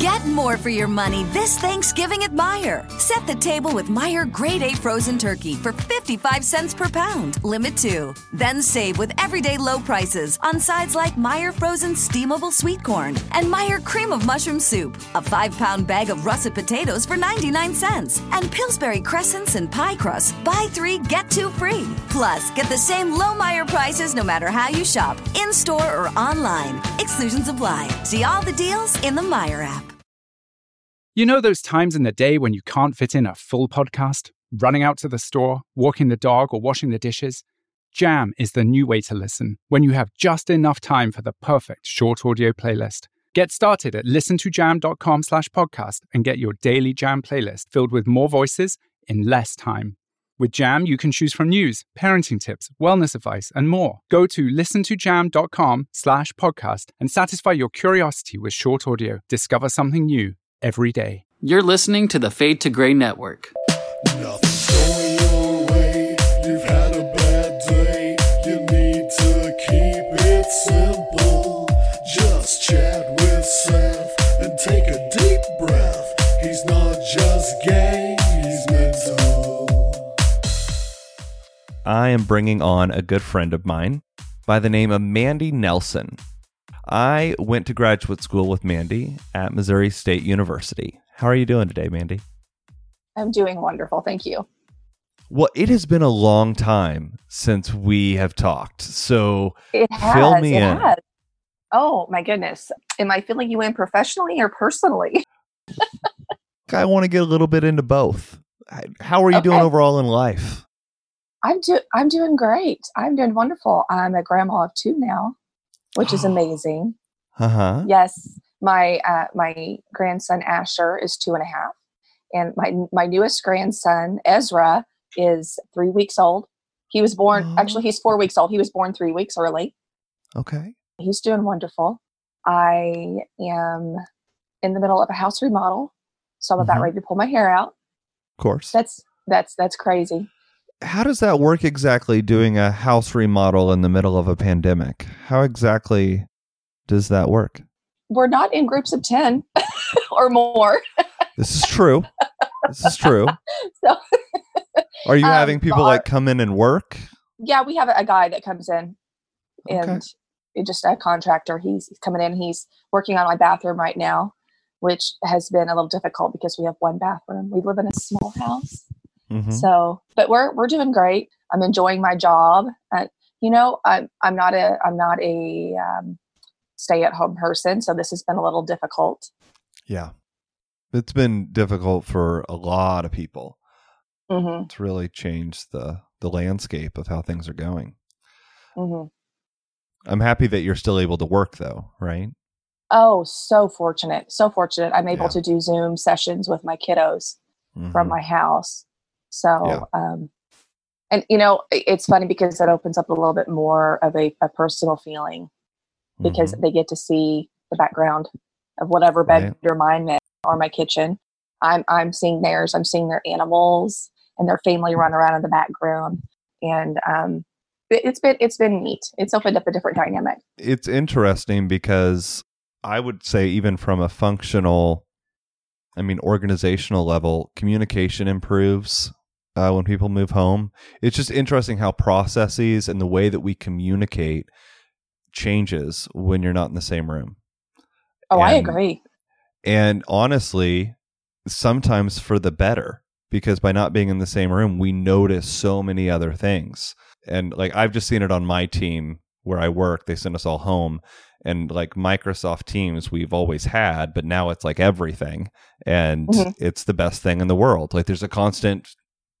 Get more for your money this Thanksgiving at Meijer. Set the table with Meijer Grade A frozen turkey for 55 cents per pound, limit 2. Then save with everyday low prices on sides like Meijer frozen steamable sweet corn and Meijer cream of mushroom soup, a 5-pound bag of russet potatoes for 99 cents, and Pillsbury crescents and pie crust. Buy 3 get 2 free. Plus, get the same low Meijer prices no matter how you shop, in-store or online. Exclusions apply. See all the deals in the Meijer app. You know those times in the day when you can't fit in a full podcast? Running out to the store, walking the dog, or washing the dishes? Jam is the new way to listen when you have just enough time for the perfect short audio playlist. Get started at listentojam.com slash podcast and get your daily Jam playlist filled with more voices in less time. With Jam, you can choose from news, parenting tips, wellness advice, and more. Go to listentojam.com slash podcast and satisfy your curiosity with short audio. Discover something new every day. You're listening to the Fade to Gray Network. Nothing's going your way. You've had a bad day. You need to keep it simple. Just chat with Seth and take a deep breath. He's not just gay, he's mental. I am bringing on a good friend of mine by the name of Mandie Nelson. I went to graduate school with Mandie at Missouri State University. How are you doing today, Mandie? I'm doing wonderful. Thank you. Well, it has been a long time since we have talked. So It has. Fill me in. has. Oh my goodness. Am I filling you in professionally or personally? I want to get a little bit into both. How are you doing overall in life? I'm do I'm doing great. I'm doing wonderful. I'm a grandma of two now, which is amazing. Uh huh. Yes. My uh, my grandson Asher is two and a half. And my my newest grandson, Ezra, is three weeks old. He was born Oh. actually he's four weeks old. He was born three weeks early. Okay. He's doing wonderful. I am in the middle of a house remodel, so I'm about Mhm. ready to pull my hair out. Of course. That's that's that's crazy. How does that work exactly doing a house remodel in the middle of a pandemic? How exactly does that work? We're not in groups of ten or more. This is true. this is true. So Are you Um, having people but- like come in and work? yeah, we have a, guy that comes in Okay. and it just a contractor. He's, he's coming in. He's working on my bathroom right now, which has been a little difficult because we have one bathroom. We live in a small house. Mhm. So, but we're we're doing great. I'm enjoying my job. Uh, you know, I'm I'm not a I'm not a um, stay at home person, so this has been a little difficult. Yeah. It's been difficult for a lot of people. hmm It's really changed the the landscape of how things are going. hmm I'm happy that you're still able to work though, right? Oh, so fortunate, so fortunate. I'm able Yeah. to do Zoom sessions with my kiddos from Mhm. my house. So, Yeah. um, and you know, it's funny because it opens up a little bit more of a, a personal feeling because Mhm. they get to see the background of whatever Right. bedroom I'm in or my kitchen. I'm I'm seeing theirs. I'm seeing their animals and their family run around in the background, and um, it, it's been it's been neat. It's opened up a different dynamic. it's interesting because I would say even from a functional, I mean organizational level, communication improves uh, when people move home. It's just interesting how processes and the way that we communicate changes when you're not in the same room. Oh, I agree. And honestly, sometimes for the better because by not being in the same room, we notice so many other things. And like I've just seen it on my team where I work, they send us all home. And like Microsoft Teams, we've always had, but now it's like everything. And Mhm. it's the best thing in the world. Like there's a constant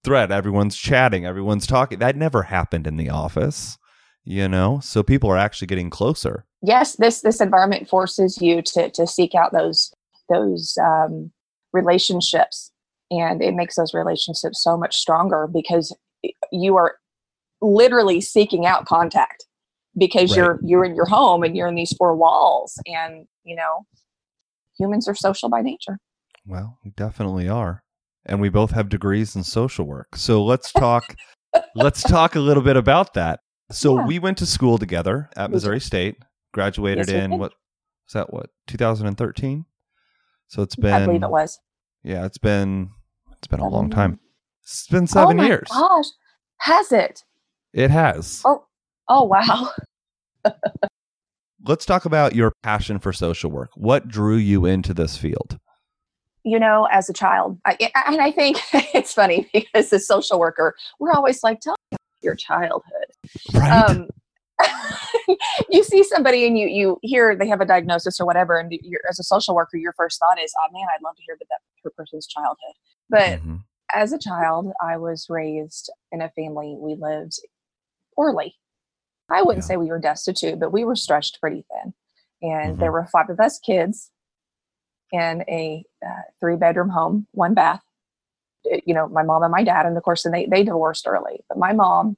thread. Everyone's chatting, everyone's talking. That never happened in the office, you know? So people are actually getting closer. yes this this environment forces you to to seek out those those um, relationships and it makes those relationships so much stronger because you are literally seeking out contact because Right. you're you're in your home and you're in these four walls and you know humans are social by nature Well, we definitely are. And we both have degrees in social work. So let's talk let's talk a little bit about that. So Yeah. we went to school together at Missouri State, graduated Yes, in what was that what 2013? So it's been I believe it was. Yeah, it's been it's been a long time. It's been seven oh my years. Gosh, has it? It has. Oh, oh wow. Let's talk about your passion for social work. What drew you into this field? You know, as a child, I, and I think it's funny because as social worker, we're always like, tell me your childhood. Right. Um, you see somebody and you you hear they have a diagnosis or whatever, and you're, as a social worker, your first thought is, "Oh man, I'd love to hear about that per- person's childhood." But Mhm. as a child, I was raised in a family we lived poorly. I wouldn't Yeah. say we were destitute, but we were stretched pretty thin. And Mm-hmm. there were five of us kids in a uh, three bedroom home, one bath. Uh, You know, my mom and my dad, and of course, and they they divorced early. But my mom,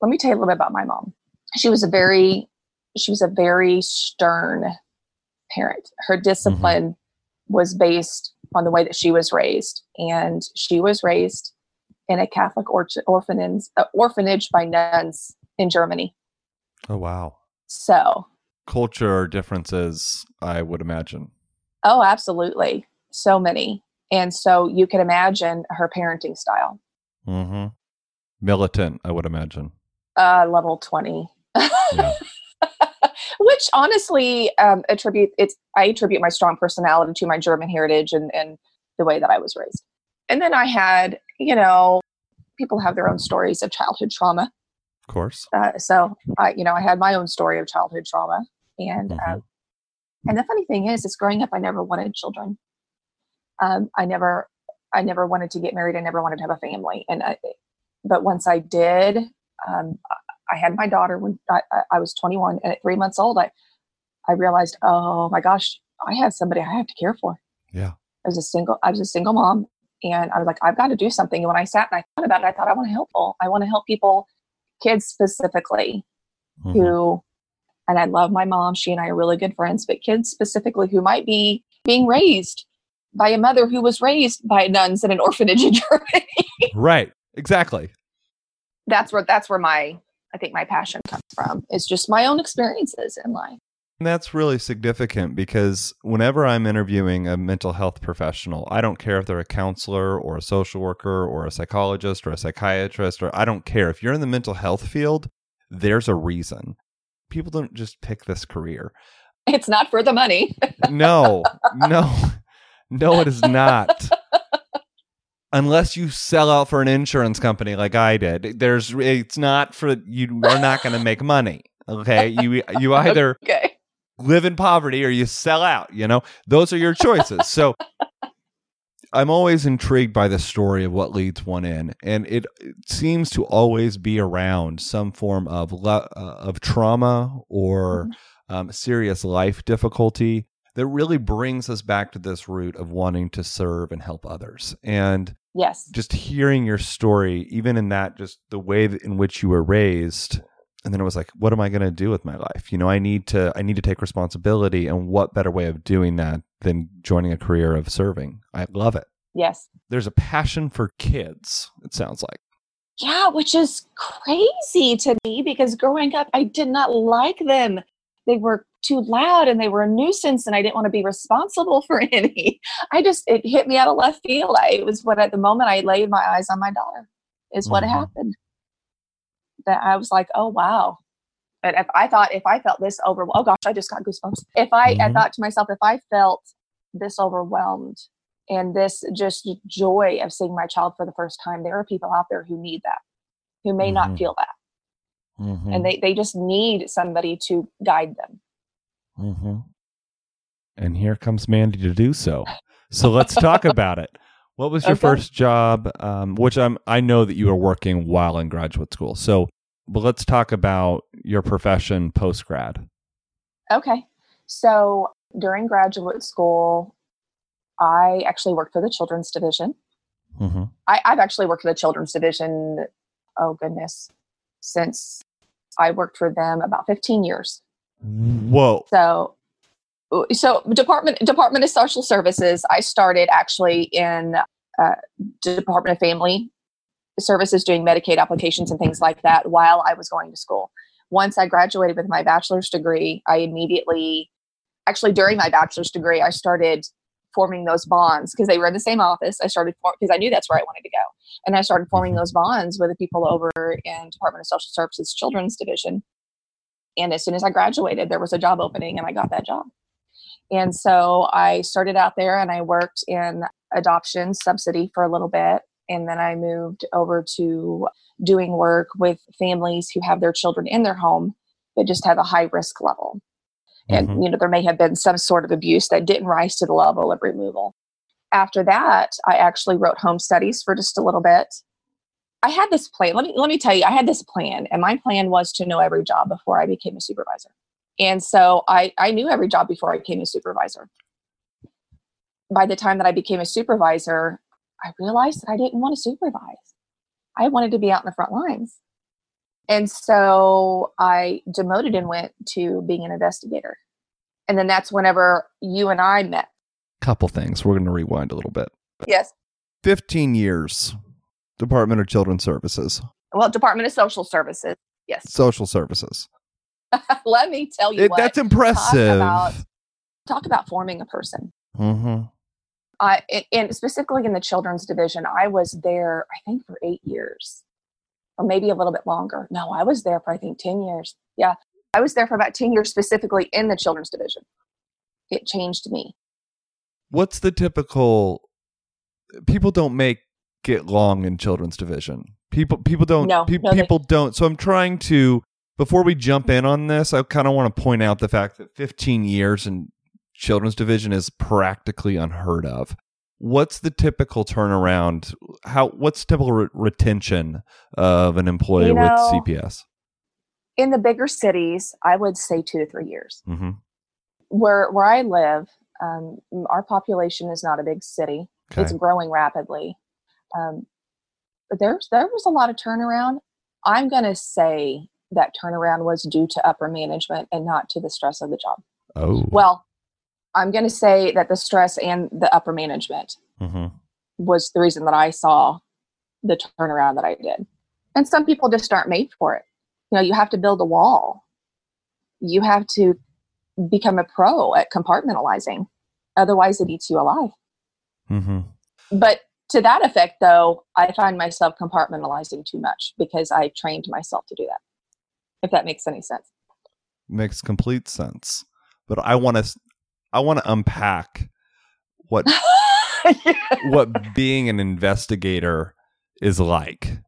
let me tell you a little bit about my mom. She was a very, she was a very stern parent. Her discipline was based on the way that she was raised, and she was raised in a Catholic or- orphanage, uh, orphanage by nuns in Germany. Oh wow. So, Culture differences, I would imagine. oh, absolutely, so many, and so you can imagine her parenting style. Mm-hmm. Militant, I would imagine. Uh, level twenty. Yeah. Which honestly, um, attribute it's I attribute my strong personality to my German heritage and and the way that I was raised. And then I had, you know, people have their own stories of childhood trauma. Of course. Uh, so I, you know, I had my own story of childhood trauma, and Mhm. uh, and the funny thing is, is growing up, I never wanted children. Um, I never, I never wanted to get married. I never wanted to have a family, and I, but once I did, um, I- had my daughter when I, I- was 21, and at three months old, I, I realized, oh my gosh, I have somebody I have to care for. Yeah. I was a single, I was a single mom, and I was like, I've got to do something. And when I sat and I thought about it, I thought I want to help people. I want to help people, kids specifically, Mhm. who and I love my mom. She and I are really good friends, but kids specifically who might be being raised by a mother who was raised by nuns in an orphanage in Germany. Right. Exactly. that's where that's where my I think my passion comes from. It's just my own experiences in life. And that's really significant because whenever I'm interviewing a mental health professional, I don't care if they're a counselor or a social worker or a psychologist or a psychiatrist, or I don't care. If you're in the mental health field, there's a reason. People don't just pick this career. It's not for the money. No, no, no, it is not. Unless you sell out for an insurance company like I did, there's it's not for you are not going to make money. Okay, you you either okay. live in poverty or you sell out you know those are your choices so i'm always intrigued by the story of what leads one in and it, it seems to always be around some form of lo- uh, of trauma or um, serious life difficulty that really brings us back to this root of wanting to serve and help others and Yes. just hearing your story, even in that, just the way in which you were raised, and then it was like, what am I going to do with my life? You know, I need to, I need to take responsibility, and what better way of doing that than joining a career of serving? I love it. Yes. There's a passion for kids. It sounds like. Yeah, which is crazy to me because growing up, I did not like them. They were too loud and they were a nuisance, and I didn't want to be responsible for any. I just, it hit me out of left field. I, it was what at the moment I laid my eyes on my daughter, is what Mhm. happened. That I was like, oh, wow. But if I thought, if I felt this over, oh gosh, I just got goosebumps. If I, I Mhm. thought to myself, if I felt this overwhelmed and this just joy of seeing my child for the first time, there are people out there who need that, who may Mhm. not feel that Mm-hmm. and they, they just need somebody to guide them mm-hmm. And here comes Mandie to do so. So let's talk about it. What was your Okay. first job? Um, which I'm, I know that you were working while in graduate school. So, but let's talk about your profession post grad. okay so during graduate school i actually worked for the children's division Mm-hmm. I, i've actually worked for the children's division oh goodness since i worked for them about 15 years Whoa. so so department department of social services i started actually in uh, department of family services doing medicaid applications and things like that while i was going to school once i graduated with my bachelor's degree i immediately actually during my bachelor's degree i started forming those bonds because they were in the same office. I started because I knew that's where I wanted to go, and I started forming Mhm. those bonds with the people over in Department of Social Services Children's Division. And as soon as I graduated, there was a job opening, and I got that job. And so I started out there, and I worked in adoption subsidy for a little bit, and then I moved over to doing work with families who have their children in their home but just have a high risk level and Mhm. you know there may have been some sort of abuse that didn't rise to the level of removal after that i actually wrote home studies for just a little bit i had this plan let me let me tell you i had this plan and my plan was to know every job before i became a supervisor and so i i knew every job before i became a supervisor by the time that i became a supervisor i realized that i didn't want to supervise i wanted to be out in the front lines and so I demoted and went to being an investigator. And then that's whenever you and I met. Couple things. We're going to rewind a little bit. Yes. 15 years, Department of Children's Services, Well, Department of Social Services. Yes. Social Services. Let me tell you It- what. that's impressive. about- talk about forming a person. hmm I and- and specifically in the children's division, I was there, I think, for eight years. Or maybe a little bit longer. No, I was there for I think 10 years. Yeah. I was there for about 10 years specifically in the children's division. It changed me. What's the typical? People don't make it long in children's division. People people don't. No, pe- no, they- people don't. So I'm trying to. Before we jump in on this, I kind of want to point out the fact that 15 years in children's division is practically unheard of. What's the typical turnaround? How what's typical re- retention of an employee You with CPS? In the bigger cities, I would say two to three years. hmm where where I live, um, our population is not a big city. Okay. It's growing rapidly, um, but there's there was a lot of turnaround. I'm going to say that turnaround was due to upper management and not to the stress of the job. Oh. Well, I'm going to say that the stress and the upper management hmm was the reason that I saw the turnaround that I did. And some people just aren't made for it. You know, you have to build a wall. You have to become a pro at compartmentalizing. Otherwise, it eats you alive. Mm-hmm. But to that effect, though, I find myself compartmentalizing too much because I trained myself to do that. If that makes any sense. Makes complete sense. But I want to. I want to unpack what what being an investigator is like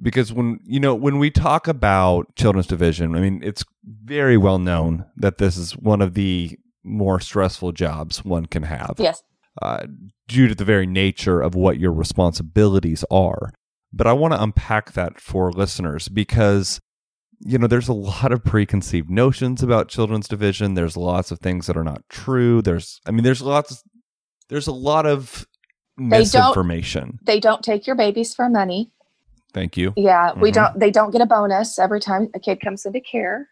because when you know when we talk about children's division i mean it's very well known that this is one of the more stressful jobs one can have yes. Uh, due to the very nature of what your responsibilities are but i want to unpack that for listeners because you know there's a lot of preconceived notions about children's division there's lots of things that are not true there's i mean there's lots there's a lot of they don't- misinformation They don't take your babies for money. thank you Yeah, we Mhm. don't. They don't get a bonus every time a kid comes into care.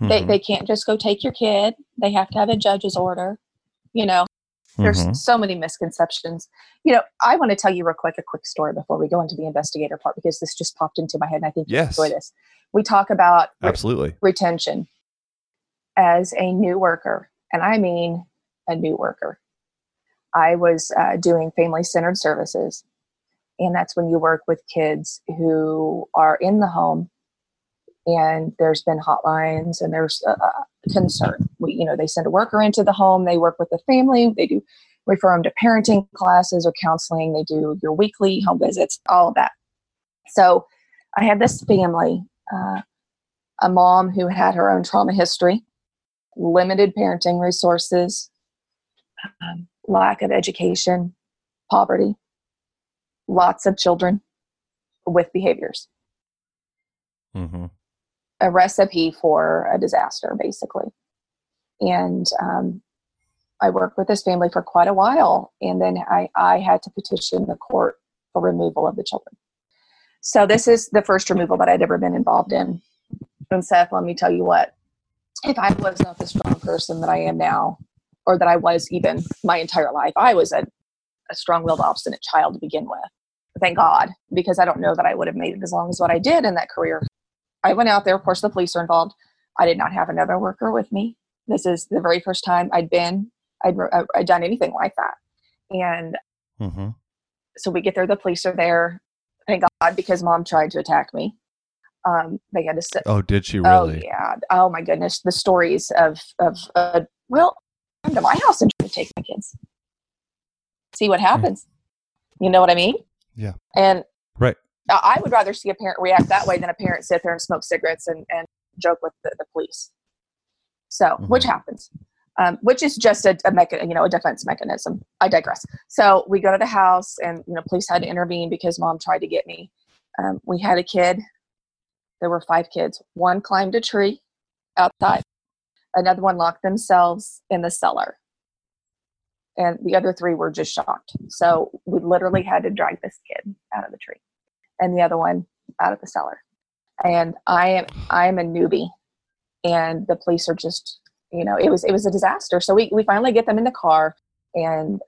They Mhm. they can't just go take your kid. They have to have a judge's order. You know, there's Mhm. so many misconceptions. You know, I want to tell you real quick a quick story before we go into the investigator part because this just popped into my head and I think Yes. you enjoy this. We talk about re- absolutely retention as a new worker, and I mean a new worker. I was uh, doing family centered services, and that's when you work with kids who are in the home, and there's been hotlines and there's uh, concern. We, you know, they send a worker into the home, they work with the family, they do refer them to parenting classes or counseling, they do your weekly home visits, all of that. So, I had this family. Uh, a mom who had her own trauma history, limited parenting resources, um, lack of education, poverty, lots of children with behaviors. hmm A recipe for a disaster, basically. And um, I worked with this family for quite a while, and then I, I had to petition the court for removal of the children. So, this is the first removal that I'd ever been involved in. And Seth, let me tell you what, if I was not the strong person that I am now, or that I was even my entire life, I was a, a strong willed, obstinate child to begin with. Thank God, because I don't know that I would have made it as long as what I did in that career. I went out there, of course, the police are involved. I did not have another worker with me. This is the very first time I'd been I'd, I'd done anything like that. And Mm-hmm. so we get there, the police are there. Thank God, because mom tried to attack me. Um, they had to sit. Oh, did she Oh yeah. Oh my goodness. The stories of of uh, well, come to my house and try to take my kids. See what happens. You know what I mean? Yeah. And Right. I would rather see a parent react that way than a parent sit there and smoke cigarettes and, and joke with the, the police. So, which Mhm. happens, um, which is just a, a mecha- you know, a defense mechanism. I digress. So we go to the house, and you know, police had to intervene because mom tried to get me. Um, we had a kid. There were five kids. One climbed a tree outside. Another one locked themselves in the cellar. And the other three were just shocked. So we literally had to drag this kid out of the tree and the other one out of the cellar. And I am I am a newbie and the police are just you know, it was it was a disaster. So we, we finally get them in the car and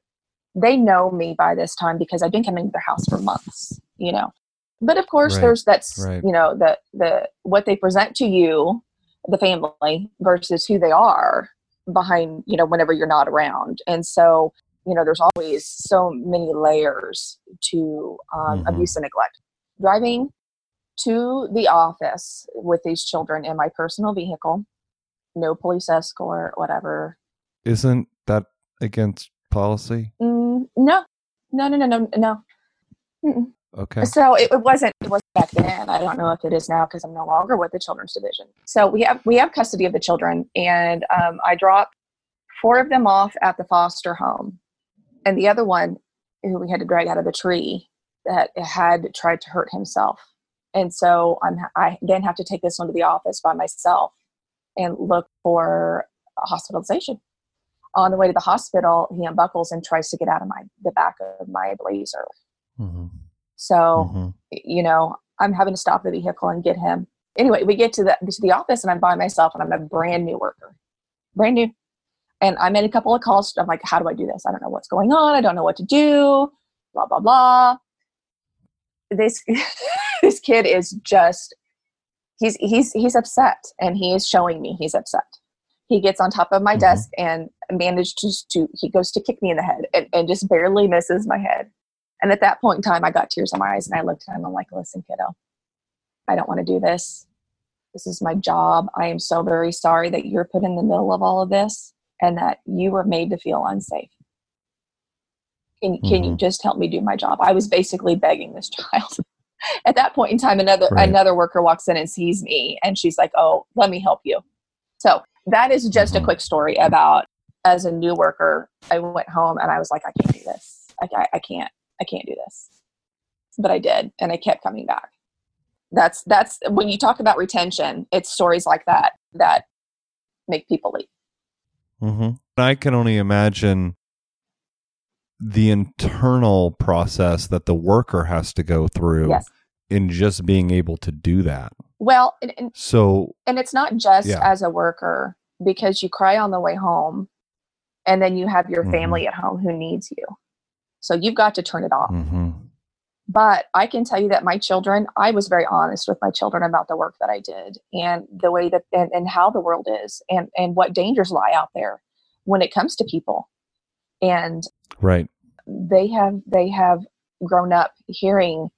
they know me by this time because I've been coming to their house for months, you know. But of course Right, there's that's right. you know, the the what they present to you, the family versus who they are behind, you know, whenever you're not around. And so, you know, there's always so many layers to um, Mhm. abuse and neglect. Driving to the office with these children in my personal vehicle, no police escort, whatever. Isn't that against policy? Mm, no, no, no, no, no, no. Mm-mm. Okay. So it, it wasn't. It wasn't back then. I don't know if it is now because I'm no longer with the children's division. So we have we have custody of the children, and um, I dropped four of them off at the foster home, and the other one, who we had to drag out of the tree, that had tried to hurt himself, and so I'm I then have to take this one to the office by myself and look for a hospitalization. On the way to the hospital, he unbuckles and tries to get out of my the back of my blazer. Mm-hmm. So Mhm. you know, I'm having to stop the vehicle and get him. Anyway, we get to the to the office and I'm by myself and I'm a brand new worker, brand new. And I made a couple of calls. I'm like, how do I do this? I don't know what's going on. I don't know what to do. Blah blah blah. This this kid is just he's he's he's upset and he is showing me he's upset. He gets on top of my Mhm. desk and manages to he goes to kick me in the head and, and just barely misses my head. And at that point in time, I got tears in my eyes and I looked at him. I'm like, listen, kiddo, I don't want to do this. This is my job. I am so very sorry that you're put in the middle of all of this and that you were made to feel unsafe. Can, can you Mhm. just help me do my job? I was basically begging this child. At that point in time, another Right. another worker walks in and sees me, and she's like, "Oh, let me help you." So that is just Mhm. a quick story about as a new worker, I went home and I was like, "I can't do this. I, I, I can't. I can't do this." But I did, and I kept coming back. That's that's when you talk about retention. It's stories like that that make people leave. Mm-hmm. I can only imagine the internal process that the worker has to go through Yes. in just being able to do that. Well, and, and So, and it's not just Yeah. as a worker because you cry on the way home and then you have your Mhm. family at home who needs you so you've got to turn it off mhm. but i can tell you that my children i was very honest with my children about the work that i did and the way that and, and how the world is and and what dangers lie out there when it comes to people and right. they have they have grown up hearing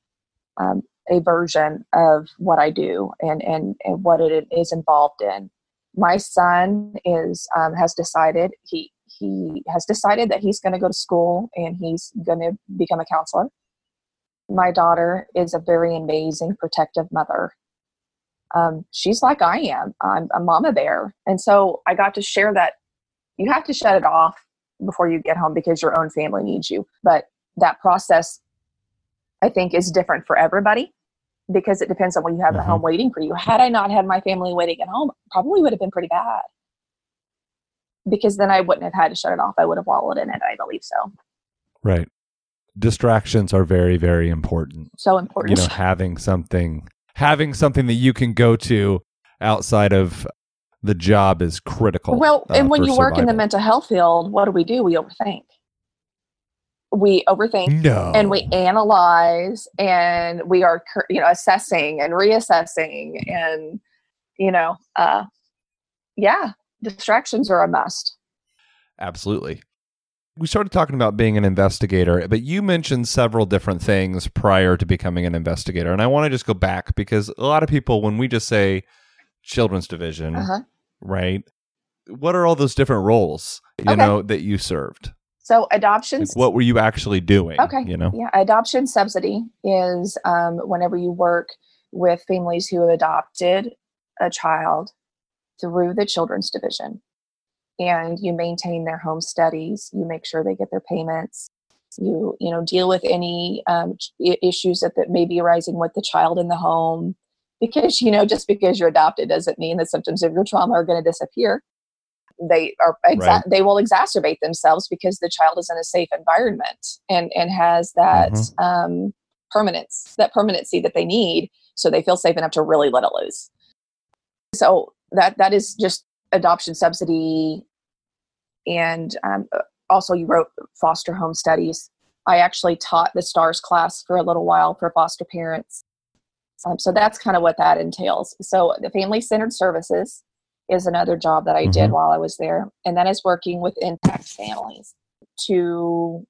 um, a version of what I do and and and what it is involved in. My son is um, has decided he he has decided that he's going to go to school and he's going to become a counselor. My daughter is a very amazing protective mother. Um, she's like I am. I'm a mama bear, and so I got to share that. You have to shut it off before you get home because your own family needs you. But that process, I think, is different for everybody because it depends on what you have Mhm. at home waiting for you. Had I not had my family waiting at home, probably would have been pretty bad because then I wouldn't have had to shut it off. I would have wallowed in it. I believe so. Right. Distractions are very, very important. So important. You know, having something, having something that you can go to outside of the job is critical. Well, uh, and when you work in the mental health field, what do we do? We overthink. We overthink no, and we analyze and we are you know assessing and reassessing and you know uh yeah distractions are a must absolutely. we started talking about being an investigator, but you mentioned several different things prior to becoming an investigator. And I want to just go back because a lot of people, when we just say children's division, Uh-huh. right? What are all those different roles, you Okay. know, that you served? So adoptions. Like, what were you actually doing? Okay. You know? Yeah, adoption subsidy is um, whenever you work with families who have adopted a child through the children's division and you maintain their home studies you make sure they get their payments you you know deal with any um, issues that, that may be arising with the child in the home because you know just because you're adopted doesn't mean the symptoms of your trauma are going to disappear they are exa- Right. they will exacerbate themselves because the child is in a safe environment and and has that Mhm. um, permanence that permanency that they need so they feel safe enough to really let it loose so that that is just adoption subsidy and um, uh, also you wrote foster home studies i actually taught the stars class for a little while for foster parents um, so that's kind of what that entails. So the family centered services is another job that i did Mhm. while i was there. And that is working with intact families to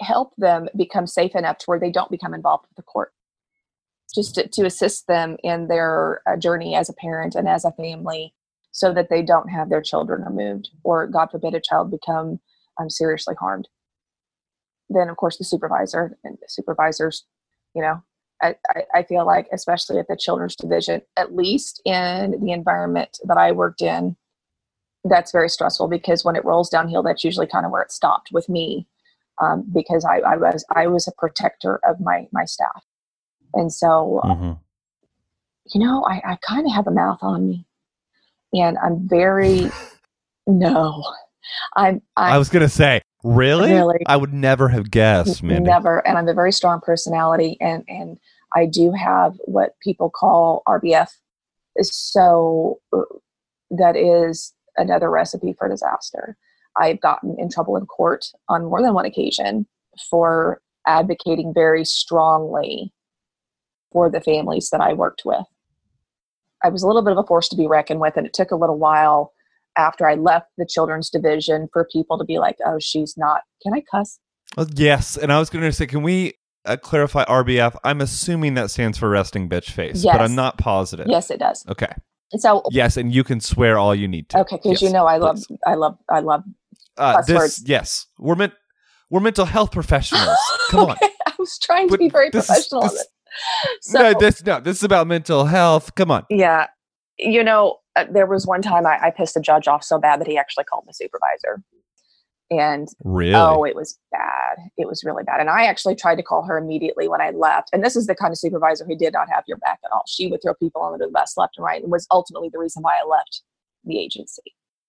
help them become safe enough to where they don't become involved with the court. Just to, to assist them in their uh, journey as a parent and as a family so that they don't have their children removed or god forbid a child become um, seriously harmed. Then of course the supervisor and the supervisors you know I, I, feel like especially at the children's division at least in the environment that i worked in that's very stressful because when it rolls downhill that's usually kind of where it stopped with me um, because I, I was i was a protector of my my staff. And so Mhm. you know, I, I kind of have a mouth on me, and I'm very no, I'm I'm I was going to say, really? Really? I would never have guessed, Mandie. never, and I'm a very strong personality, and and I do have what people call RBF, so uh, that is another recipe for disaster. I've gotten in trouble in court on more than one occasion for advocating very strongly for the families that I worked with. I was a little bit of a force to be reckoned with, and it took a little while after I left the children's division for people to be like, "Oh, she's not." Can I cuss? Yes. And I was going to say, can we uh, clarify RBF? I'm assuming that stands for resting bitch face, but I'm not positive. Yes, it does. Okay. So, Yes, and you can swear all you need to. okay, because you know I love, please. I love, I love. uh, this. words. Yes, we're meant. We're mental health professionals. Come on. I was trying to But be very this is- professional. this- So, no, this no. This is about mental health. Come on. yeah, you know, uh, there was one time I, I pissed a judge off so bad that he actually called the supervisor, and Really? Oh, it was bad. It was really bad. And I actually tried to call her immediately when I left. And this is the kind of supervisor who did not have your back at all. She would throw people under the bus left and right and was ultimately the reason why I left the agency.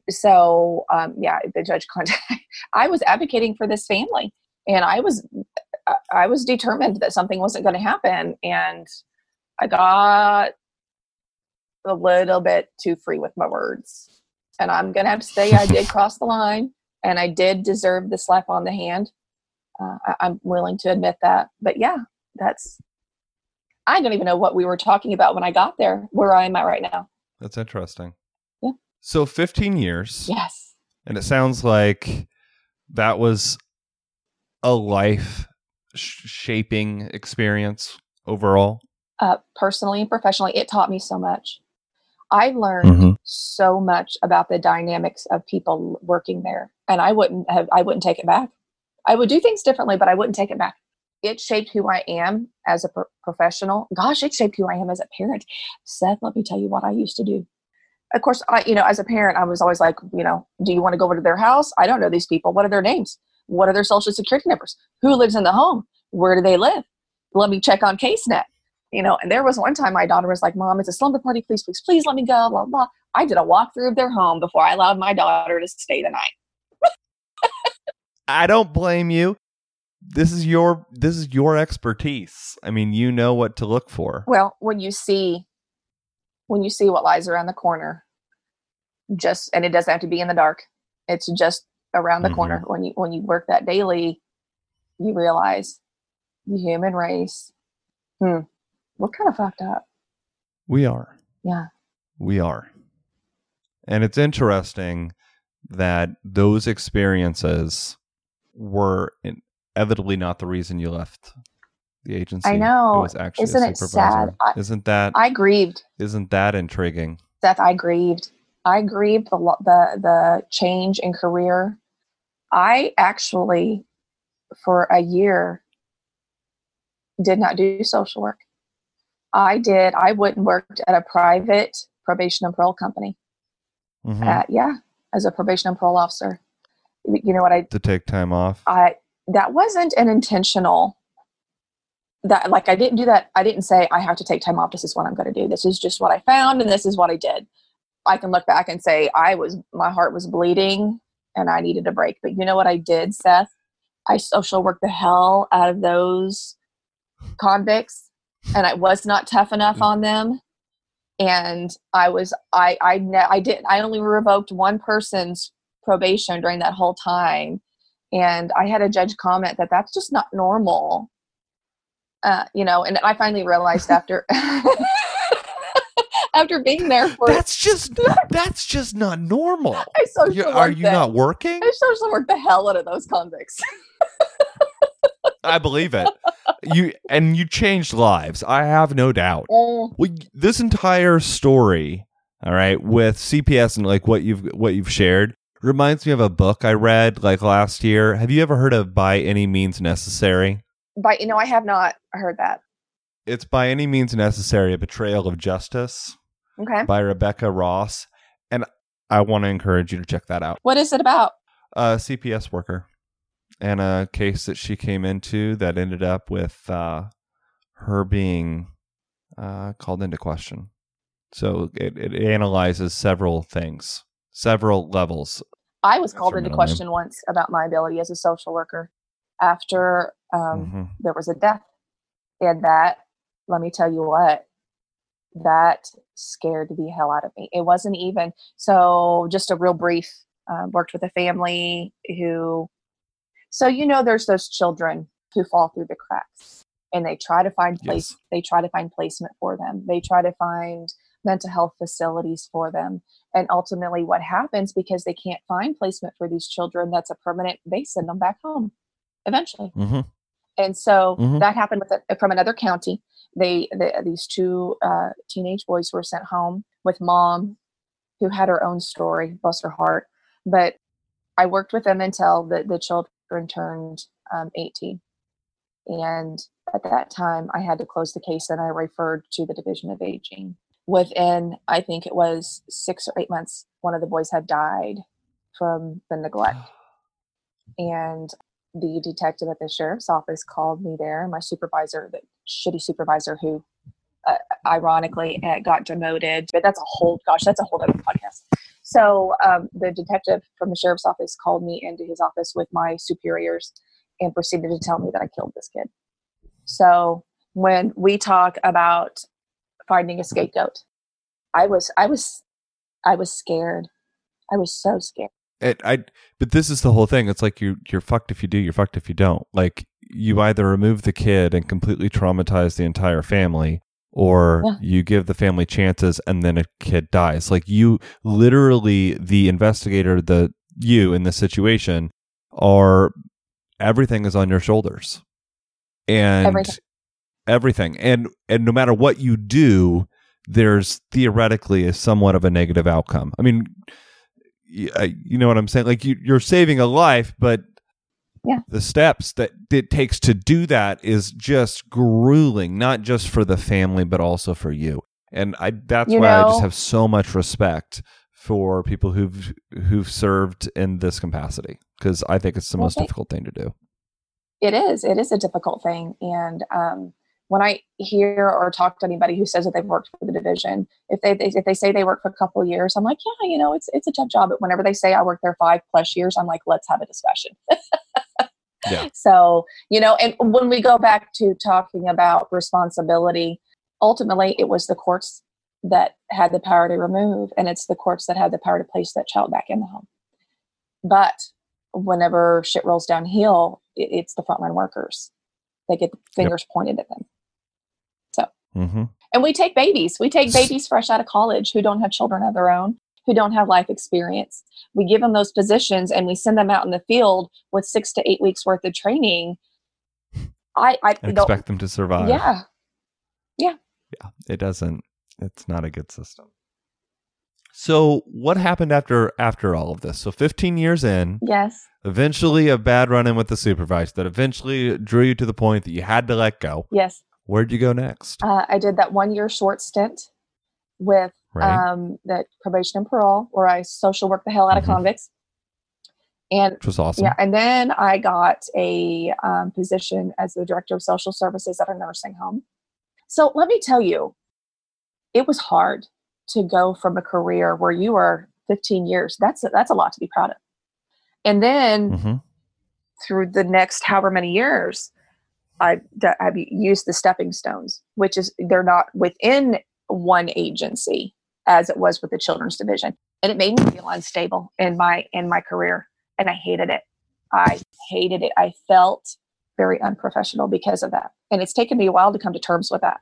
So, um, yeah, the judge contacted. I was advocating for this family and I was, I- I was determined that something wasn't going to happen. And I got a little bit too free with my words. And I'm going to have to say I did cross the line and I did deserve the slap on the hand. Uh, I, I'm willing to admit that. But yeah, that's. I don't even know what we were talking about when I got there. Where I am at right now. That's interesting. Yeah. So 15 years. Yes. And it sounds like that was a life sh- shaping experience overall. Uh, personally and professionally, it taught me so much. I learned Mm-hmm. so much about the dynamics of people working there, and I wouldn't have. I wouldn't take it back. I would do things differently, but I wouldn't take it back. It shaped who I am as a pro- professional. Gosh, it shaped who I am as a parent. Seth, let me tell you what I used to do. Of course, I, you know, as a parent, I was always like, you know, do you want to go over to their house? I don't know these people. What are their names? What are their social security numbers? Who lives in the home? Where do they live? Let me check on CaseNet. You know, and there was one time my daughter was like, Mom, it's a slumber party. Please, please, please let me go. Blah, blah. I did a walkthrough of their home before I allowed my daughter to stay the night. I don't blame you. This is your this is your expertise. I mean, you know what to look for. Well, when you see when you see what lies around the corner, just and it doesn't have to be in the dark. It's just around the Mhm. corner. When you when you work that daily, you realize the human race. Hmm. We're kind of fucked up. We are. Yeah. We are. And it's interesting that those experiences were inevitably not the reason you left the agency. I know. It was actually Isn't it sad? I- isn't that I grieved, Isn't that intriguing? Seth. I grieved. I grieved the the the change in career. I actually, for a year, did not do social work. I did. I went and worked at a private probation and parole company. Mhm. Uh, yeah, as a probation and parole officer. You know what I to take time off. I that wasn't an intentional that like I didn't do that. I didn't say I have to take time off. This is what I'm going to do. This is just what I found and this is what I did. I can look back and say I was my heart was bleeding and I needed a break. But you know what I did, Seth? I social worked the hell out of those convicts and I was not tough enough on them. And I was I I ne- I didn't I only revoked one person's probation during that whole time and I had a judge comment that that's just not normal. Uh, you know, and I finally realized after after being there for That's just that's just not normal. I social You- are you them. not working? I social worked the hell out of those convicts. I believe it. You and you changed lives. I have no doubt. Oh, Well, this entire story, all right, with CPS and like what you've what you've shared reminds me of a book I read like last year. Have you ever heard of By Any Means Necessary? By you know, I have not heard that. It's By Any Means Necessary: A Betrayal of Justice Okay, by Rebecca Ross, and I want to encourage you to check that out. what is it about? Uh, a CPS worker and a case that she came into that ended up with uh, her being uh, called into question. So it, it analyzes several things, several levels. I was That's called into middle name. question once about my ability as a social worker after um, Mhm. there was a death, and that let me tell you what that scared the hell out of me. It wasn't even so. Just a real brief. Uh, worked with a family who, so you know, there's those children who fall through the cracks, and they try to find place. Yes. They try to find placement for them. They try to find mental health facilities for them. And ultimately, what happens because they can't find placement for these children that's a permanent, they send them back home eventually. Mhm. And so Mhm. that happened with a, from another county. They, the, these two uh, teenage boys were sent home with mom, who had her own story, bless her heart. But I worked with them until the, the children turned um, 18. And at that time, I had to close the case and I referred to the Division of Aging. Within, I think it was six or eight months, one of the boys had died from the neglect. And the detective at the sheriff's office called me there. My supervisor, the shitty supervisor who uh, ironically uh, got demoted, but that's a whole, gosh, that's a whole other podcast. So um, the detective from the sheriff's office called me into his office with my superiors and proceeded to tell me that I killed this kid. So when we talk about finding a scapegoat, I was, I was, I was scared. I was so scared. It, I, but this is the whole thing. It's like you, you're fucked if you do, you're fucked if you don't. Like you either remove the kid and completely traumatize the entire family, or Yeah. you give the family chances and then a kid dies. Like you, literally, the investigator, the you in this situation, are everything is on your shoulders, and Everything. everything, and and no matter what you do, there's theoretically a somewhat of a negative outcome. I mean, you know what I'm saying? Like you, you're saving a life, but Yeah. the steps that it takes to do that is just grueling, not just for the family, but also for you. And I, that's You why I just have so much respect for people who've who've served in this capacity because I think it's the most difficult thing to do. it is it is a difficult thing and um, when i hear or talk to anybody who says that they've worked for the division if they, they if they say they work for a couple of years i'm like yeah you know it's it's a tough job but whenever they say i worked there five plus years i'm like let's have a discussion Yeah. so you know and when we go back to talking about responsibility ultimately it was the courts that had the power to remove and it's the courts that had the power to place that child back in the home but whenever shit rolls downhill, it, it's the frontline workers that get the fingers pointed at them. hmm And we take babies. We take babies fresh out of college who don't have children of their own, who don't have life experience. We give them those positions and we send them out in the field with six to eight weeks worth of training. I, I expect them to survive. Yeah. Yeah, Yeah. It doesn't it's not a good system. So what happened after after all of this? So 15 years in, yes, eventually a bad run in with the supervisor that eventually drew you to the point that you had to let go. yes. Where'd you go next? Uh, I did that one year short stint with Right. um, that probation and parole, where I social work the hell out Mhm. of convicts. And Which was awesome. yeah, and then I got a um, position as the director of social services at a nursing home. So let me tell you, it was hard to go from a career where you were 15 years. That's a, that's a lot to be proud of. And then hmm through the next however many years, I I've used the stepping stones, which is they're not within one agency as it was with the children's division, and it made me feel unstable in my in my career, and I hated it. I hated it. I felt very unprofessional because of that, and it's taken me a while to come to terms with that.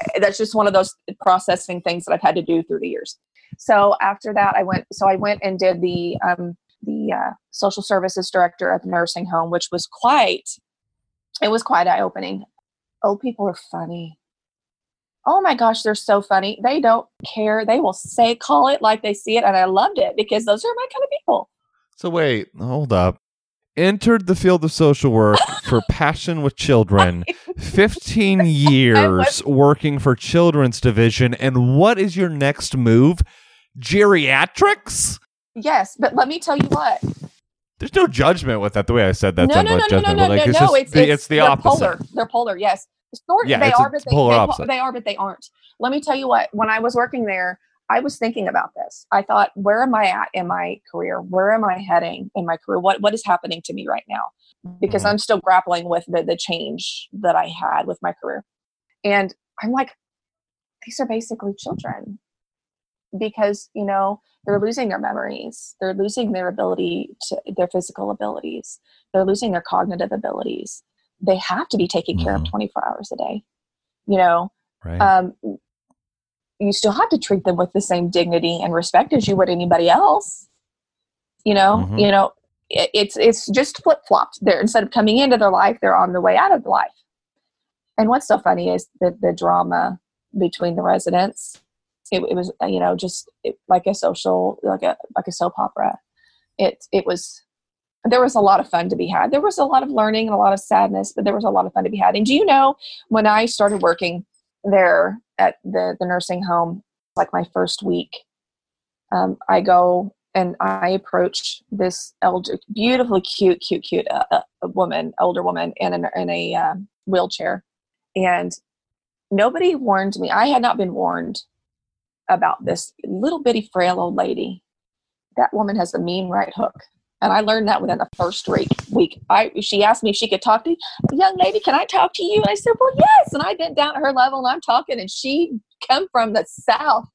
Uh, That's just one of those processing things that I've had to do through the years. So after that, I went. So I went and did the um, the uh, social services director at the nursing home, which was quite, it was quite eye opening. Old people are funny. Oh my gosh, they're so funny. They don't care. They will say, call it like they see it. And I loved it because those are my kind of people. So wait, hold up. Entered the field of social work for passion with children. 15 years working for children's division and what is your next move? Geriatrics? Yes, but let me tell you what. There's no judgment with that. The way I said that no, no, no, no, no, no, it's no. It's, the, it's, the they're opposite. Polar. They're polar. Yes, sort Yeah, they are, but they, they, are, but they aren't. Let me tell you what. When I was working there, I was thinking about this. I thought, where am I at in my career? Where am I heading in my career? What what is happening to me right now? Because Mhm. I'm still grappling with the the change that I had with my career, and I'm like, these are basically children because you know they're losing their memories they're losing their ability to their physical abilities they're losing their cognitive abilities they have to be taken care of Mhm. 24 hours a day you know Right. um, you still have to treat them with the same dignity and respect as you would anybody else you know Mhm. you know it, it's it's just flip-flopped there instead of coming into their life they're on the way out of life and what's so funny is the the drama between the residents it, it was you know just it, like a social like a like a soap opera it it was there was a lot of fun to be had. There was a lot of learning and a lot of sadness but there was a lot of fun to be had. And do you know when i started working there at the the nursing home like my first week um, i go and i approach this elder beautifully cute cute cute uh, uh, woman older woman in a, in a um, wheelchair. And nobody warned me. I had not been warned about this little bitty frail old lady. That woman has a mean right hook and i learned that within the first week. I she asked me if she could talk to me young lady can i talk to you? And i said well yes. And i bent down at her level and i'm talking and she come from the south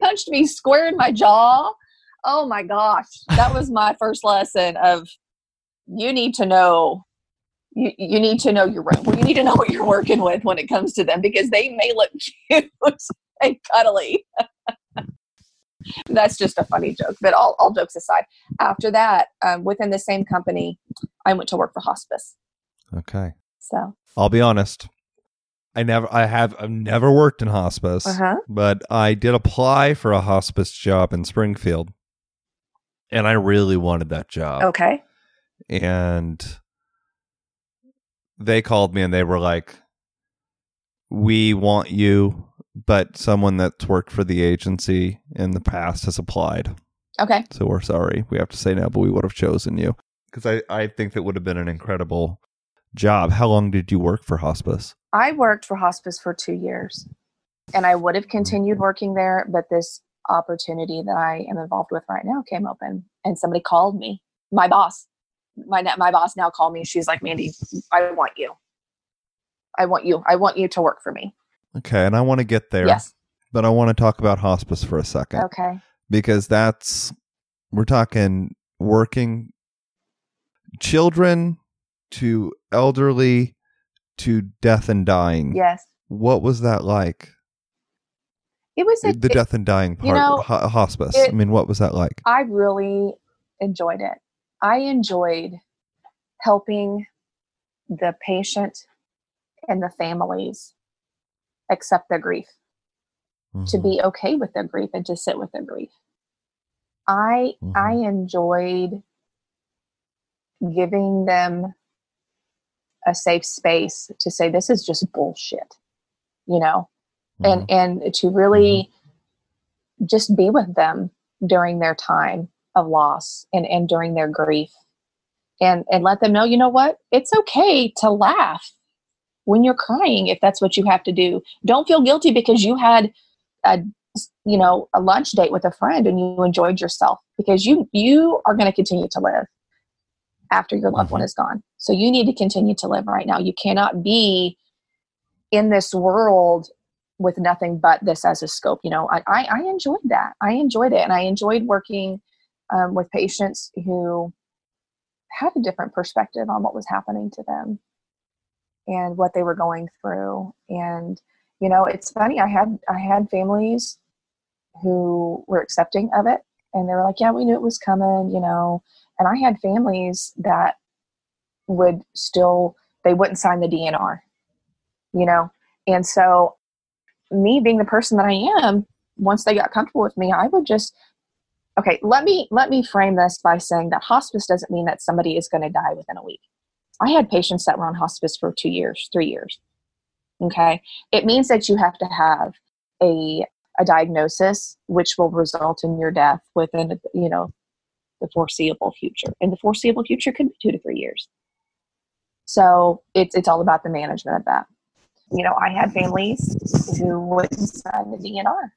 punched me square in my jaw. Oh my gosh. That was my first lesson of you need to know you, you need to know your room. Well, you need to know what you're working with when it comes to them because they may look cute and cuddly. That's just a funny joke, but all, all jokes aside, after that, um, within the same company, I went to work for hospice. okay. So, I'll be honest. I never I have I've never worked in hospice, uh-huh. but I did apply for a hospice job in Springfield. And I really wanted that job. okay. and they called me and they were like we want you but someone that's worked for the agency in the past has applied Okay. so we're sorry we have to say no but we would have chosen you because I, I think that would have been an incredible job how long did you work for hospice I worked for hospice for two years and I would have continued working there, but this opportunity that I am involved with right now came open and somebody called me. My boss, my, my boss now called me. She's like, Mandie, I want you. I want you. I want you to work for me. Okay and i want to get there Yes. but i want to talk about hospice for a second Okay. because that's we're talking working children to elderly to death and dying. Yes. What was that like? it was a, the it- death and dying part, know, ho- hospice. it- I mean, what was that like? I really enjoyed it. I enjoyed helping the patient and the families accept their grief, to Mhm. be okay with their grief and to sit with their grief. I Mhm. I enjoyed giving them a safe space to say this is just bullshit. You know, Mhm. and and to really just be with them during their time of loss and and during their grief and and let them know you know what it's okay to laugh when you're crying if that's what you have to do don't feel guilty because you had a you know a lunch date with a friend and you enjoyed yourself because you you are going to continue to live after your loved one is gone so you need to continue to live right now you cannot be in this world with nothing but this as a scope. You know, I, I, I enjoyed that. I enjoyed it. And I enjoyed working um, with patients who had a different perspective on what was happening to them and what they were going through. And, you know, it's funny, I had I had families who were accepting of it and they were like, Yeah, we knew it was coming, you know. And I had families that would still they wouldn't sign the DNR, you know. And so me being the person that I am, once they got comfortable with me, I would just okay, let me let me frame this by saying that hospice doesn't mean that somebody is going to die within a week. I had patients that were on hospice for 2 years, 3 years. Okay? It means that you have to have a a diagnosis which will result in your death within you know the foreseeable future. And the foreseeable future could be 2 to 3 years. So, it's it's all about the management of that you know, I had families who wouldn't sign the DNR.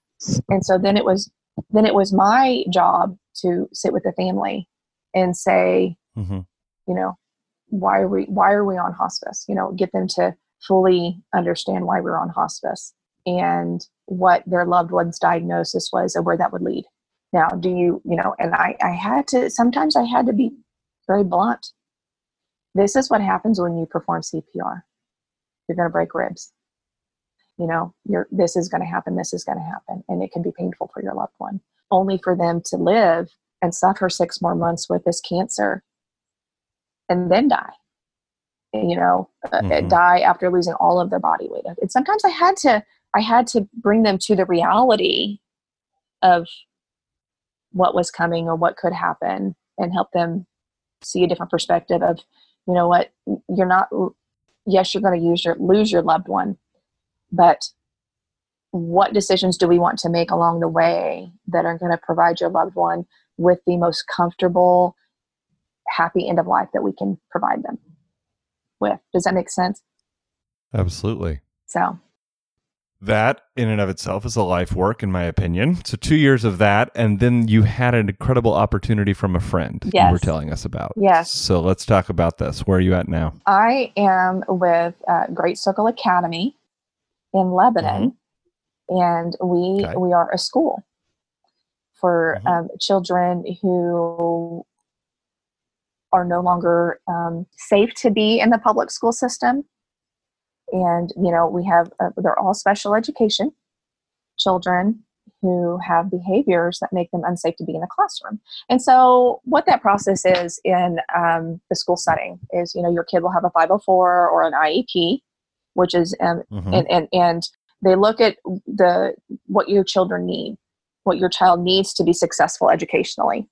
And so then it was then it was my job to sit with the family and say, Mhm. you know, why are we why are we on hospice? You know, get them to fully understand why we're on hospice and what their loved one's diagnosis was and where that would lead. Now, do you, you know, and I, I had to sometimes I had to be very blunt. This is what happens when you perform CPR you're going to break ribs you know you're this is going to happen this is going to happen and it can be painful for your loved one only for them to live and suffer six more months with this cancer and then die you know uh, Mhm. die after losing all of their body weight and sometimes i had to i had to bring them to the reality of what was coming or what could happen and help them see a different perspective of you know what you're not yes you're going to use your lose your loved one but what decisions do we want to make along the way that are going to provide your loved one with the most comfortable happy end of life that we can provide them with does that make sense Absolutely. so That in and of itself is a life work, in my opinion. So two years of that, and then you had an incredible opportunity from a friend you were telling us about. Yes. So let's talk about this. Where are you at now? i am with uh, great circle academy in lebanon and we Okay. we are a school for Mhm. um, children who are no longer um, safe to be in the public school system. And you know we have uh, they're all special education children who have behaviors that make them unsafe to be in the classroom. And so what that process is in um, the school setting is you know your kid will have a 504 or an iep which is um, Mhm. and, and and they look at the what your children need what your child needs to be successful educationally.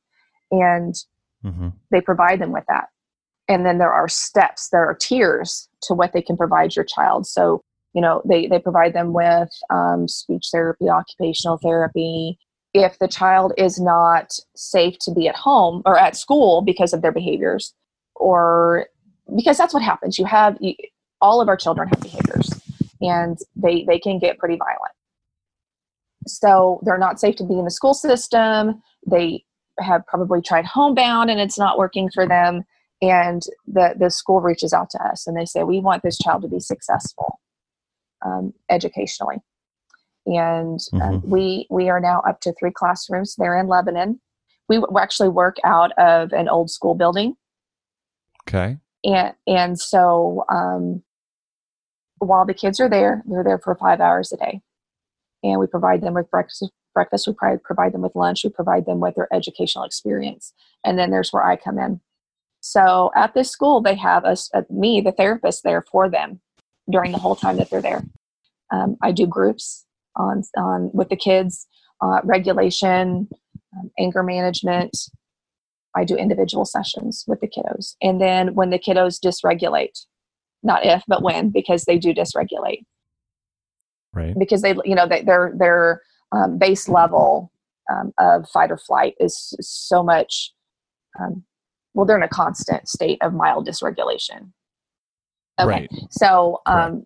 And Mhm. they provide them with that. And then there are steps there are tiers to what they can provide your child. So you know they, they provide them with um, speech therapy occupational therapy. If the child is not safe to be at home or at school because of their behaviors or because that's what happens. You have you, all of our children have behaviors and they they can get pretty violent. So they're not safe to be in the school system. They have probably tried homebound and it's not working for them. And the the school reaches out to us and they say we want this child to be successful um, educationally. And um, Mhm. we we are now up to three classrooms. There in lebanon. We actually work out of an old school building. Okay. and and so um, while the kids are there they're there for five hours a day. And we provide them with breakfast breakfast we provide, provide them with lunch we provide them with their educational experience and then there's where i come in. So at this school they have us uh, me the therapist there for them during the whole time that they're there. Um, i do groups on on with the kids uh, regulation um, anger management. I do individual sessions with the kiddos. And then when the kiddos dysregulate not if but when because they do dysregulate. Right. because they you know they, their their um, base level um, of fight or flight is so much um, well they're in a constant state of mild dysregulation. Okay Right. so um,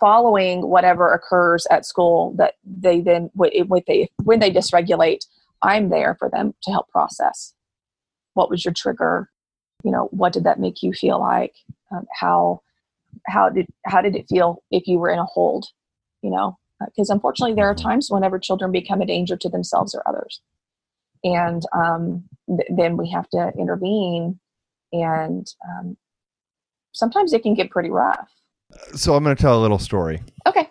following whatever occurs at school that they then when they when they dysregulate i'm there for them to help process. What was your trigger? You know what did that make you feel like? Um, how how did how did it feel if you were in a hold? You know because unfortunately there are times whenever children become a danger to themselves or others and um, th- then we have to intervene and um, sometimes it can get pretty rough So I'm going to tell a little story. okay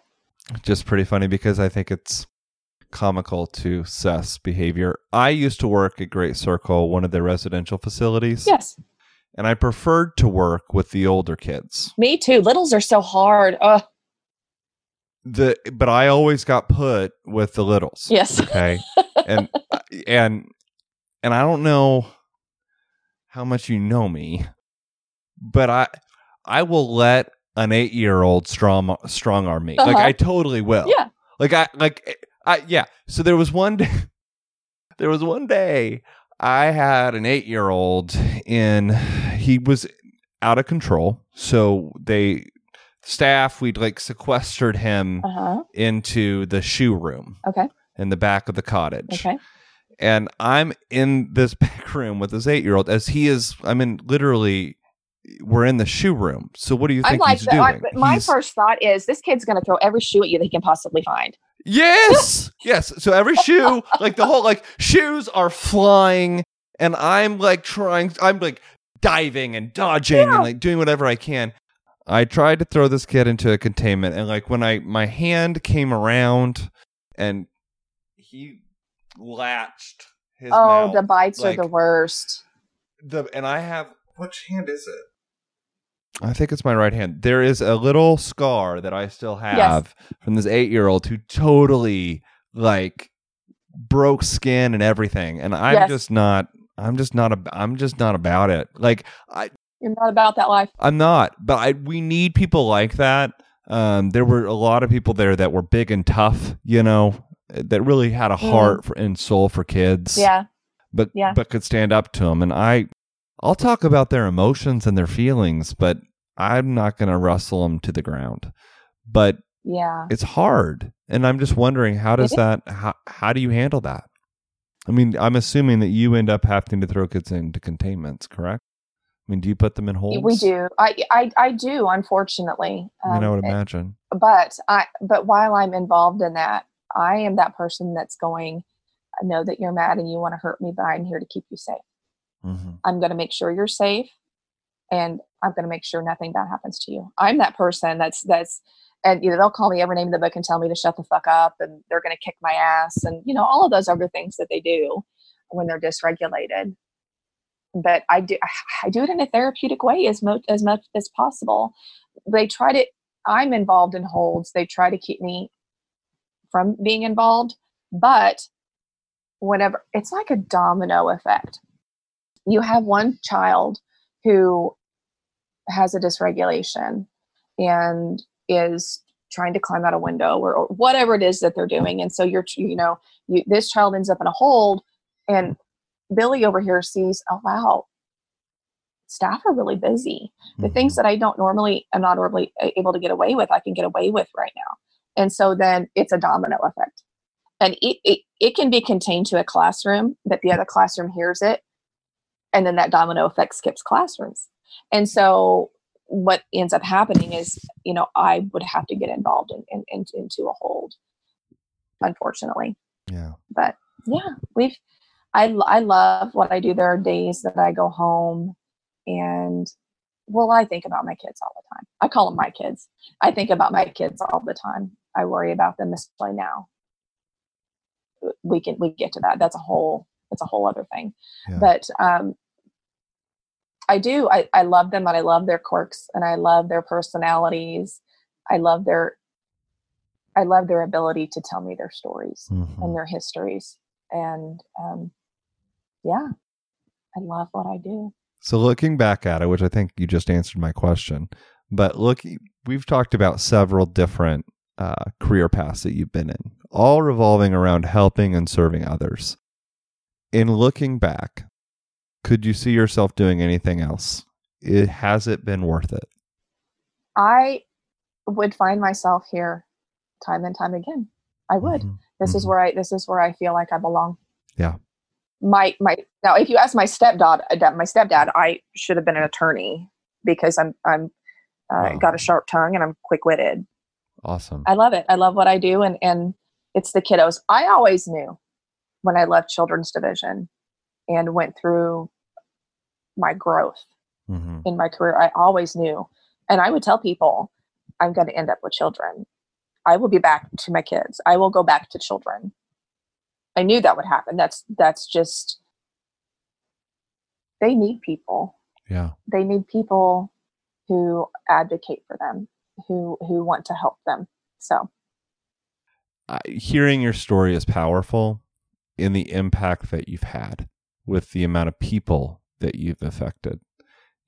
Just pretty funny because I think it's comical to Seth's behavior. I used to work at Great Circle, one of their residential facilities. yes And I preferred to work with the older kids. me too littles are so hard oh The but I always got put with the littles. yes Okay. and and and I don't know how much you know me, but I I will let an 8-year-old strong strong arm me. Like Uh-huh. I totally will. yeah Like I like I yeah. So there was one day there was one day I had an 8-year-old in he was out of control. So they staff we'd like sequestered him uh-huh into the shoe room okay in the back of the cottage. okay And I'm in this back room with this 8-year-old as he is I mean, literally we're in the shoe room. So what do you i'm think like he's the- doing? I- my He's- first thought is this kid's going to throw every shoe at you that he can possibly find Yes. yes. So every shoe, like the whole like shoes are flying and I'm like trying I'm like diving and dodging and like doing whatever I can. I tried to throw this kid into a containment and like when I my hand came around and he latched his oh mouth, the bites like, are the worst the and I have which hand is it? I think it's my right hand. There is a little scar that I still have from this eight year old who totally like broke skin and everything, and I'm Yes. just not. I'm just not. ab- I'm just not about it. Like I, you're not about that life I'm not. But I, we need people like that. Um, there were a lot of people there that were big and tough. You know, that really had a heart for, and soul for kids yeah but Yeah. but could stand up to them and i i'll talk about their emotions and their feelings but i'm not going to wrestle them to the ground but yeah it's hard and i'm just wondering how does that how, how do you handle that i mean i'm assuming that you end up having to throw kids into containments correct i mean do you put them in holes we do. I, I i do unfortunately. I mean i Um, would imagine. but i but while i'm involved in that i am that person that's going i know that you're mad and you want to hurt me but i'm here to keep you safe. Hmm i'm going to make sure you're safe and i'm going to make sure nothing bad happens to you. I'm that person that's that's and you know they'll call me every name in the book and tell me to shut the fuck up and they're going to kick my ass and you know all of those other things that they do when they're dysregulated but i do i do it in a therapeutic way as much as much as possible. They try to i'm involved in holds. They try to keep me from being involved but whenever it's like a domino effect. You have one child who has a dysregulation and is trying to climb out a window or, or whatever it is that they're doing and so you're you know you, this child ends up in a hold and billy over here sees oh wow staff are really busy. The things mm-hmm. that i don't normally am not normally able to get away with i can get away with right now. And so then it's a domino effect. And it, it, it can be contained to a classroom but the other classroom hears it and then that domino effect skips classrooms. And so what ends up happening is you know i would have to get involved in, in, in- into a hold unfortunately. Yeah. But yeah we've I, I love what i do. There are days that i go home and well i think about my kids all the time. I call them my kids. I think about my kids all the time. I worry about them especially now. We can we get to that. That's a whole that's a whole other thing. Yeah. but um i do I, I love them and i love their quirks and i love their personalities. I love their i love their ability to tell me their stories Mhm. and their histories. And um yeah i love what i do So looking back at it, which I think you just answered my question, but look, we've talked about several different uh, career paths that you've been in, all revolving around helping and serving others. In looking back, could you see yourself doing anything else? It has it been worth it? i would find myself here time and time again i would Mhm. this is Mhm. where i this is where i feel like i belong Yeah. My my now if you ask my stepdad uh, my stepdad i should have been an attorney because i'm i'm uh, Wow. got a sharp tongue and i'm quick-witted. Awesome. i love it. I love what i do and and it's the kiddos. I always knew when i left children's division and went through my growth hmm in my career i always knew. And i would tell people i'm going to end up with children. I will be back to my kids. I will go back to children i knew that would happen that's that's just they need people Yeah. they need people who advocate for them who who want to help them so I, hearing your story is powerful in the impact that you've had with the amount of people that you've affected.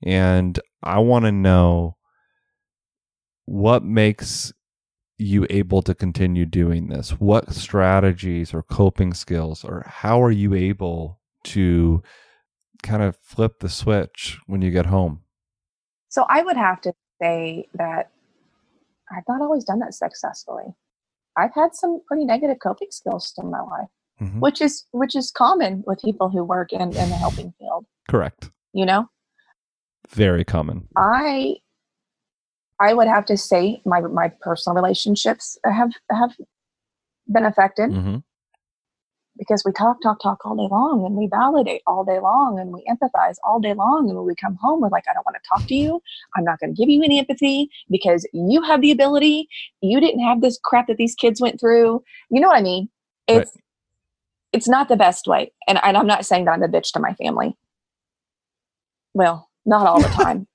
And I want to know what makes you able to continue doing this? What strategies or coping skills, or how are you able to kind of flip the switch when you get home? so i would have to say that i've not always done that successfully i've had some pretty negative coping skills in my life Mhm. which is which is common with people who work in, in the helping field Correct. you know Very common. i i would have to say my my personal relationships have have been affected. Hmm because we talk talk talk all day long and we validate all day long and we empathize all day long and when we come home we're like i don't want to talk to you. I'm not going to give you any empathy because you have the ability. You didn't have this crap that these kids went through. You know what i mean? Right. it's it's not the best way and, and i'm not saying that i'm a bitch to my family. Well not all the time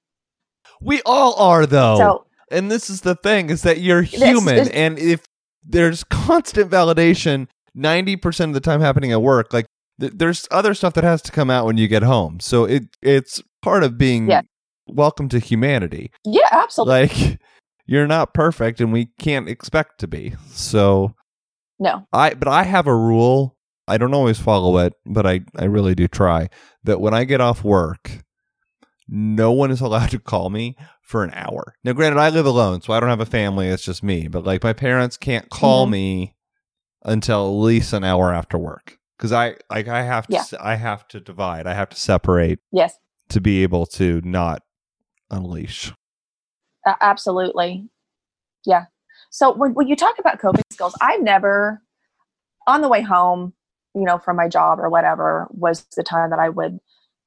We all are, though. so And this is the thing is that you're This human and if there's constant validation 90% of the time happening at work like th- there's other stuff that has to come out when you get home. So it it's part of being Yeah. welcome to humanity. yeah absolutely Like you're not perfect and we can't expect to be. So no I but I have a rule. I don't always follow it, but I I really do try that when I get off work, no one is allowed to call me for an hour. Now, granted, I live alone, so I don't have a family. It's just me. But like my parents can't call Mhm. me until at least an hour after work because I like I have to Yeah. I have to divide. I have to separate yes to be able to not unleash. A- absolutely yeah so when, when you talk about coping skills i've never on the way home you know from my job or whatever was the time that i would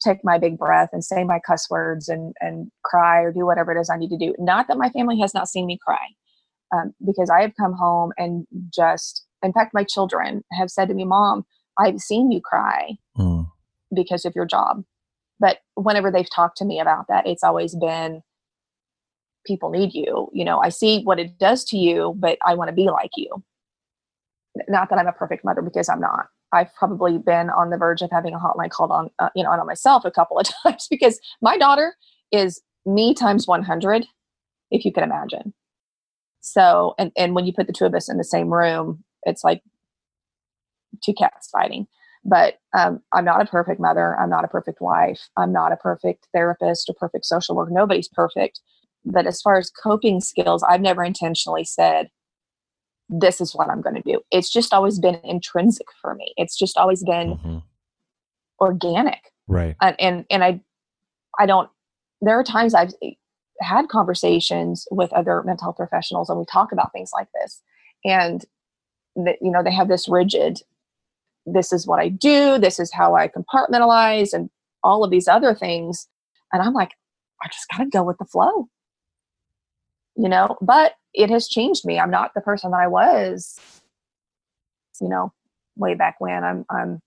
take my big breath and say my cuss words and and cry or do whatever it is i need to do not that my family has not seen me cry um, because i have come home and just in fact my children have said to me mom i've seen you cry Mm. because of your job. But whenever they've talked to me about that, it's always been people need you. You know, I see what it does to you, but I want to be like you. Not that I'm a perfect mother because I'm not. I've probably been on the verge of having a hotline called on, uh, you know, on myself a couple of times because my daughter is me times 100, if you can imagine. So, and, and when you put the two of us in the same room, it's like two cats fighting but um, I'm not a perfect mother. I'm not a perfect wife. I'm not a perfect therapist or perfect social worker. Nobody's perfect. But as far as coping skills, I've never intentionally said, this is what I'm going to do. It's just always been intrinsic for me. It's just always been Mhm. organic. Right. And, and, and I, I don't, there are times I've had conversations with other mental health professionals and we talk about things like this. And, that you know, they have this rigid this is what I do, this is how I compartmentalize, and all of these other things. And I'm like, I just got to go with the flow, you know. But it has changed me. I'm not the person that I was, you know, way back when. I'm, I'm,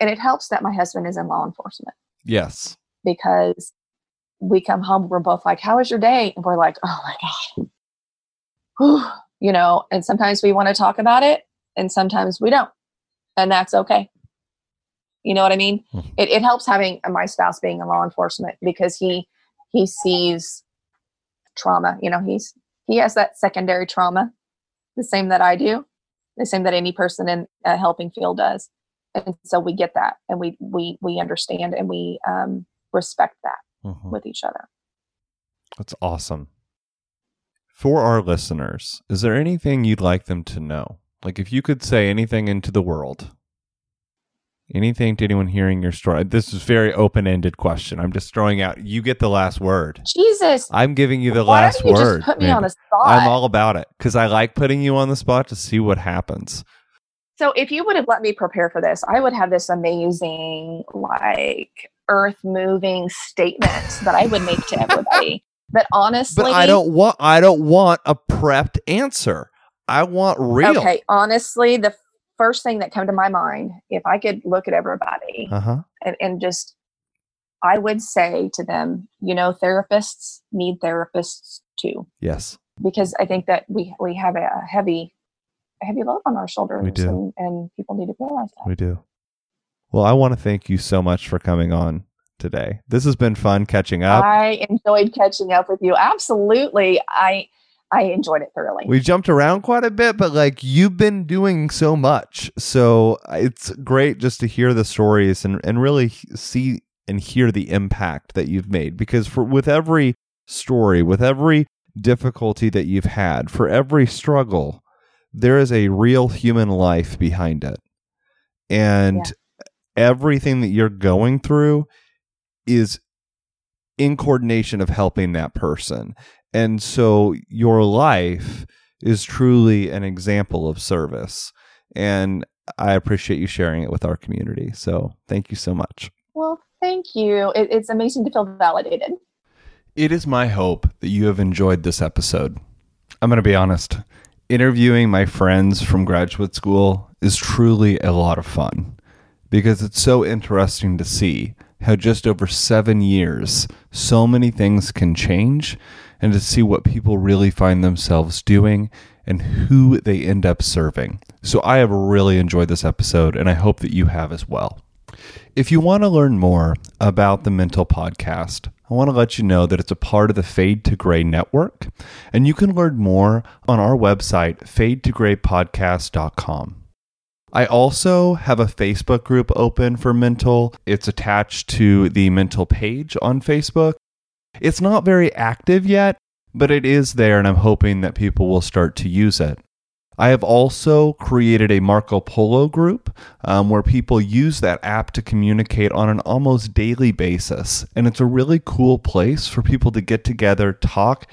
and it helps that my husband is in law enforcement Yes. because we come home, we're both like, How was your day? And we're like, Oh my God. Whew. You know, and sometimes we want to talk about it and sometimes we don't. And that's okay. You know what I mean? Mhm. It, it helps having my spouse being in law enforcement because he he sees trauma. You know, he's he has that secondary trauma, the same that I do, the same that any person in a helping field does. And so we get that and we we we understand and we um respect that Mhm. with each other. That's awesome. For our listeners, is there anything you'd like them to know? Like if you could say anything into the world, anything to anyone hearing your story. This is very open-ended question. I'm just throwing out. You get the last word. Jesus. I'm giving you the why last don't you word. just put me man. on the spot? I'm all about it because I like putting you on the spot to see what happens. So if you would have let me prepare for this, I would have this amazing, like earth moving statement that I would make to everybody. but honestly, But I don't want. I don't want a prepped answer. I want real. Okay, honestly, the first thing that came to my mind, if I could look at everybody Uh huh. and, and just, I would say to them, you know, therapists need therapists too, Yes. because I think that we we have a heavy, a heavy load on our shoulders, do. And, and people need to realize that. We do. Well, I want to thank you so much for coming on today. This has been fun catching up. I enjoyed catching up with you. Absolutely, I I enjoyed it thoroughly. we jumped around quite a bit, but like you've been doing so much. So uh, it's great just to hear the stories and, and really see and hear the impact that you've made. Because for with every story, with every difficulty that you've had, for every struggle, there is a real human life behind it. And everything that you're going through is in coordination of helping that person. And so your life is truly an example of service. And I appreciate you sharing it with our community. So thank you so much. well, thank you. It, it's amazing to feel validated. It is my hope that you have enjoyed this episode. I'm going to be honest. Interviewing my friends from graduate school is truly a lot of fun because it's so interesting to see how just over seven years, so many things can change and to see what people really find themselves doing and who they end up serving. So I have really enjoyed this episode and I hope that you have as well. If you want to learn more about the Mental Podcast, I want to let you know that it's a part of the Fade to Gray network, and you can learn more on our website, fadetograypodcast.com. I also have a Facebook group open for mental. It's attached to the mental page on Facebook. It's not very active yet, but it is there, and I'm hoping that people will start to use it. I have also created a Marco Polo group um, where people use that app to communicate on an almost daily basis. And it's a really cool place for people to get together, talk,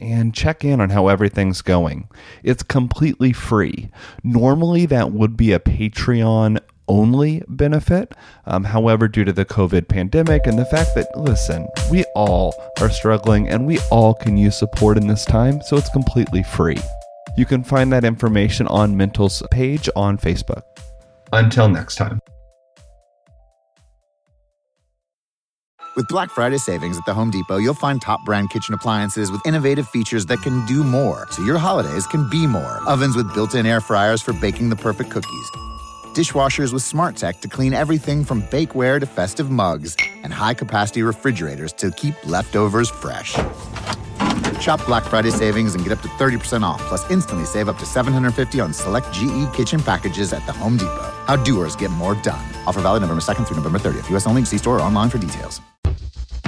and check in on how everything's going. It's completely free. Normally, that would be a Patreon only benefit. Um, however, due to the COVID pandemic and the fact that, listen, we all are struggling and we all can use support in this time, so it's completely free. You can find that information on Mental's page on Facebook. Until next time. With Black Friday savings at the Home Depot, you'll find top brand kitchen appliances with innovative features that can do more, so your holidays can be more. Ovens with built in air fryers for baking the perfect cookies, dishwashers with smart tech to clean everything from bakeware to festive mugs, and high capacity refrigerators to keep leftovers fresh. Shop Black Friday savings and get up to 30% off, plus instantly save up to 750 on select GE kitchen packages at the Home Depot. How doers get more done. Offer valid November 2nd through November 30th. U.S. only. See store or online for details.